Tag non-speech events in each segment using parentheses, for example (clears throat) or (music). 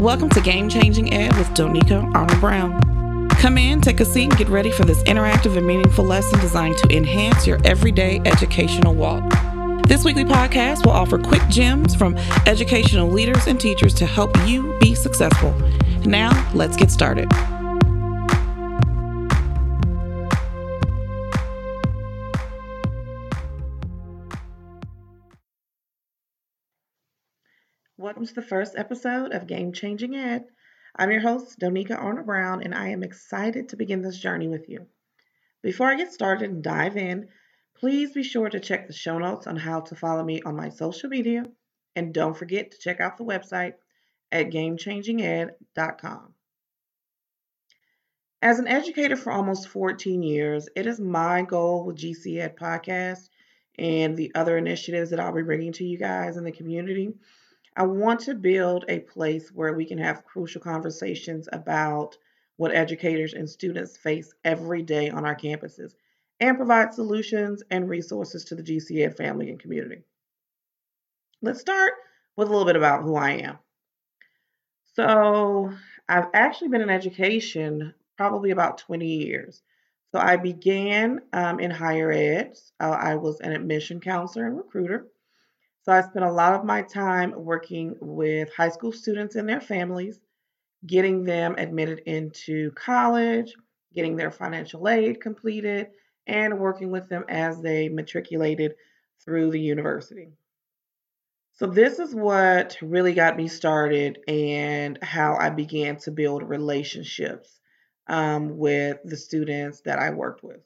Welcome to Game Changing Ed with Donika Arnold Brown. Come in, take a seat, and get ready for this interactive and meaningful lesson designed to enhance your everyday educational walk. This weekly podcast will offer quick gems from educational leaders and teachers to help you be successful. Now, let's get started. Welcome to the first episode of Game Changing Ed. I'm your host, Donika Arnold Brown, and I am excited to begin this journey with you. Before I get started and dive in, please be sure to check the show notes on how to follow me on my social media, and don't forget to check out the website at gamechanginged.com. As an educator for almost 14 years, it is my goal with GC Ed Podcast and the other initiatives that I'll be bringing to you guys in the community I want to build a place where we can have crucial conversations about what educators and students face every day on our campuses and provide solutions and resources to the GC Ed family and community. Let's start with a little bit about who I am. So, I've actually been in education probably about 20 years. So, I began um, in higher ed. Uh, I was an admission counselor and recruiter. So I spent a lot of my time working with high school students and their families, getting them admitted into college, getting their financial aid completed, and working with them as they matriculated through the university. So, this is what really got me started and how I began to build relationships um, with the students that I worked with.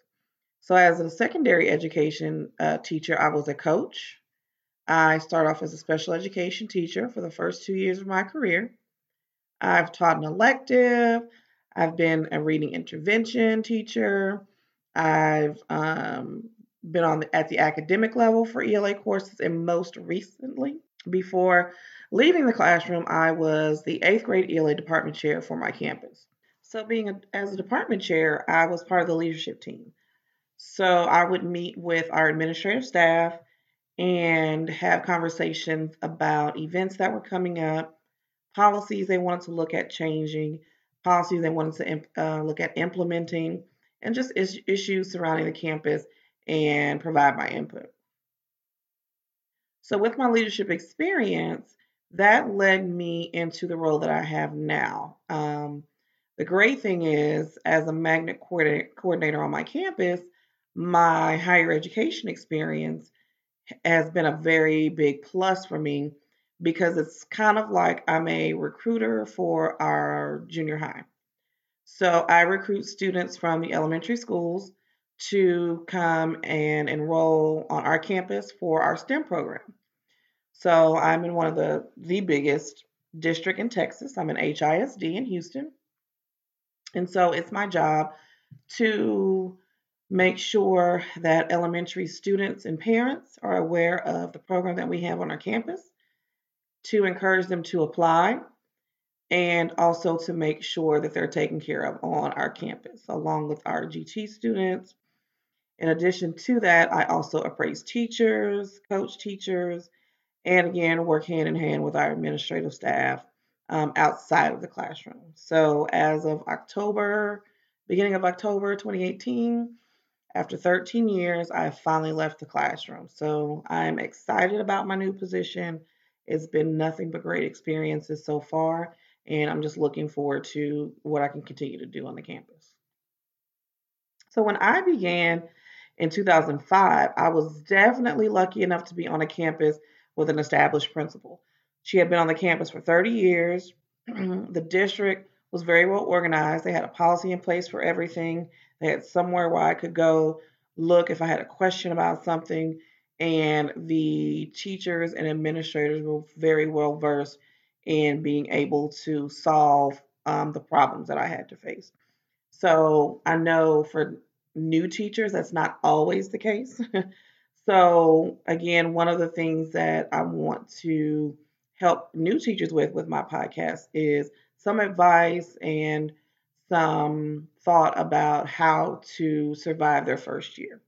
So, as a secondary education uh, teacher, I was a coach. I started off as a special education teacher for the first two years of my career. I've taught an elective. I've been a reading intervention teacher. I've um, been on the, at the academic level for ELA courses, and most recently, before leaving the classroom, I was the eighth grade ELA department chair for my campus. So, being a, as a department chair, I was part of the leadership team. So, I would meet with our administrative staff and have conversations about events that were coming up, policies they wanted to look at changing, policies they wanted to uh, look at implementing, and just is- issues surrounding the campus and provide my input. So, with my leadership experience, that led me into the role that I have now. Um, the great thing is, as a magnet coordinator on my campus, my higher education experience has been a very big plus for me because it's kind of like I'm a recruiter for our junior high. So I recruit students from the elementary schools to come and enroll on our campus for our STEM program. So I'm in one of the the biggest district in Texas. I'm in HISD in Houston. And so it's my job to make sure that elementary students and parents are aware of the program that we have on our campus, to encourage them to apply, and also to make sure that they're taken care of on our campus, along with our GT students. In addition to that, I also appraise teachers, coach teachers, and again, work hand in hand with our administrative staff um, outside of the classroom. So, as of October, beginning of October 2018, after 13 years, I finally left the classroom. So I'm excited about my new position. It's been nothing but great experiences so far, and I'm just looking forward to what I can continue to do on the campus. So when I began in 2005, I was definitely lucky enough to be on a campus with an established principal. She had been on the campus for 30 years. (clears throat) the district was very well organized. They had a policy in place for everything. They had somewhere where I could go look if I had a question about something. And the teachers and administrators were very well versed in being able to solve um, the problems that I had to face. So I know for new teachers, that's not always the case. (laughs) so, again, one of the things that I want to help new teachers with with my podcast is some advice and some thought about how to survive their first year.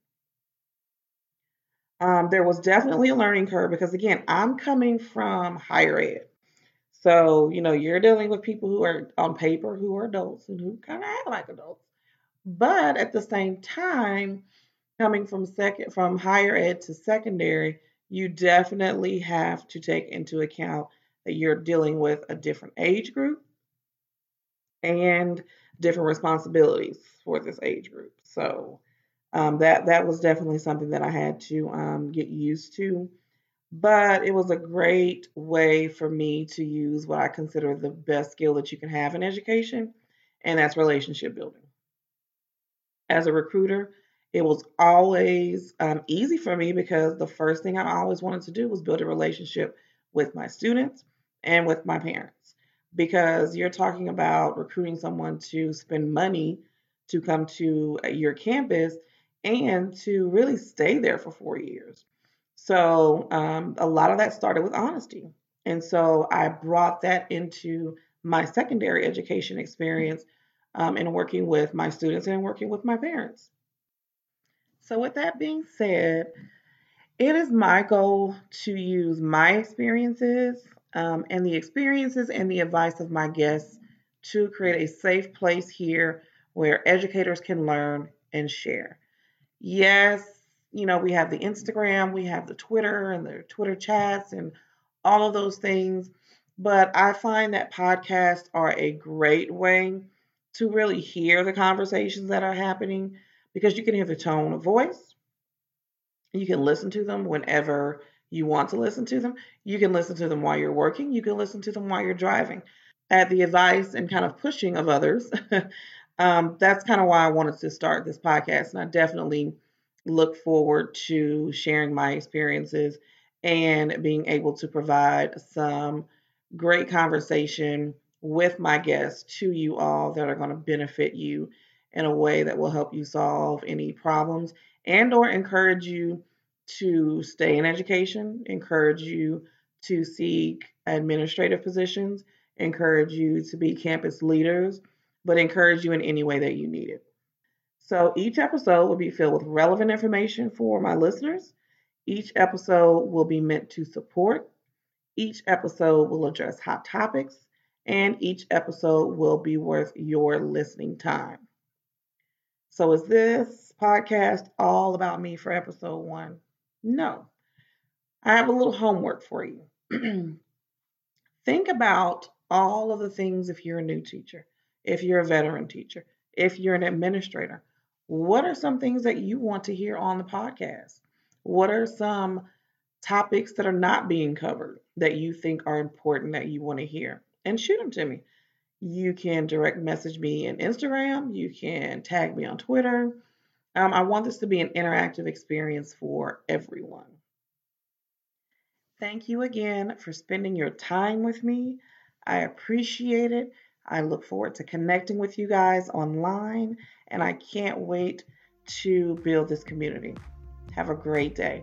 Um, there was definitely a learning curve because, again, I'm coming from higher ed. So, you know, you're dealing with people who are on paper who are adults and who kind of act like adults. But at the same time, coming from second from higher ed to secondary, you definitely have to take into account that you're dealing with a different age group and different responsibilities for this age group. So um, that that was definitely something that I had to um, get used to. But it was a great way for me to use what I consider the best skill that you can have in education, and that's relationship building. As a recruiter, it was always um, easy for me because the first thing I always wanted to do was build a relationship with my students and with my parents because you're talking about recruiting someone to spend money to come to your campus and to really stay there for four years. So um, a lot of that started with honesty. And so I brought that into my secondary education experience um, in working with my students and working with my parents. So, with that being said, it is my goal to use my experiences um, and the experiences and the advice of my guests to create a safe place here where educators can learn and share. Yes, you know, we have the Instagram, we have the Twitter and the Twitter chats and all of those things, but I find that podcasts are a great way to really hear the conversations that are happening because you can hear the tone of voice. You can listen to them whenever you want to listen to them. You can listen to them while you're working. You can listen to them while you're driving. At the advice and kind of pushing of others, (laughs) um, that's kind of why I wanted to start this podcast. And I definitely look forward to sharing my experiences and being able to provide some great conversation with my guests to you all that are going to benefit you in a way that will help you solve any problems and or encourage you to stay in education, encourage you to seek administrative positions, encourage you to be campus leaders, but encourage you in any way that you need it. So each episode will be filled with relevant information for my listeners. Each episode will be meant to support. Each episode will address hot topics, and each episode will be worth your listening time. So, is this podcast all about me for episode one? No. I have a little homework for you. (clears throat) Think about all of the things if you're a new teacher, if you're a veteran teacher, if you're an administrator. What are some things that you want to hear on the podcast? What are some topics that are not being covered that you think are important that you want to hear? And shoot them to me. You can direct message me in Instagram. You can tag me on Twitter. Um, I want this to be an interactive experience for everyone. Thank you again for spending your time with me. I appreciate it. I look forward to connecting with you guys online, and I can't wait to build this community. Have a great day.